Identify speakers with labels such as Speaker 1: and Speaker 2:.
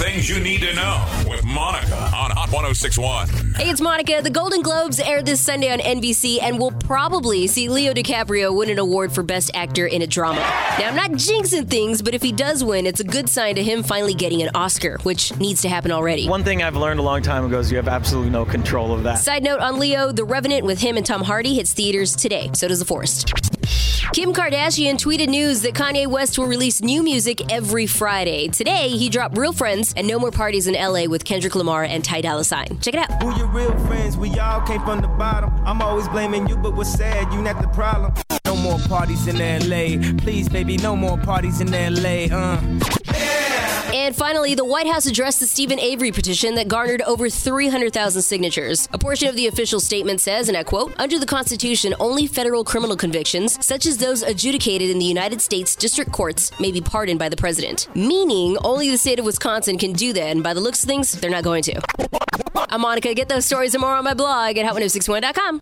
Speaker 1: things you need to know with Monica on Hot 1061.
Speaker 2: Hey, it's Monica. The Golden Globes aired this Sunday on NBC, and we'll probably see Leo DiCaprio win an award for Best Actor in a Drama. Now, I'm not jinxing things, but if he does win, it's a good sign to him finally getting an Oscar, which needs to happen already.
Speaker 3: One thing I've learned a long time ago is you have absolutely no control of that.
Speaker 2: Side note on Leo, The Revenant with him and Tom Hardy hits theaters today. So does The Forest. Kim Kardashian tweeted news that Kanye West will release new music every Friday. Today, he dropped Real Friends and No More Parties in LA with Kendrick Lamar and Ty Dolla Sign. Check it out.
Speaker 4: Who your real friends? We all came from the bottom. I'm always blaming you, but what's sad? You not the problem. No more parties in LA. Please, baby, no more parties in LA. Uh.
Speaker 2: And finally, the White House addressed the Steven Avery petition that garnered over 300,000 signatures. A portion of the official statement says, and I quote, Under the Constitution, only federal criminal convictions, such as those adjudicated in the United States District Courts, may be pardoned by the president. Meaning, only the state of Wisconsin can do that, and by the looks of things, they're not going to. I'm Monica. Get those stories and more on my blog at hot1061.com.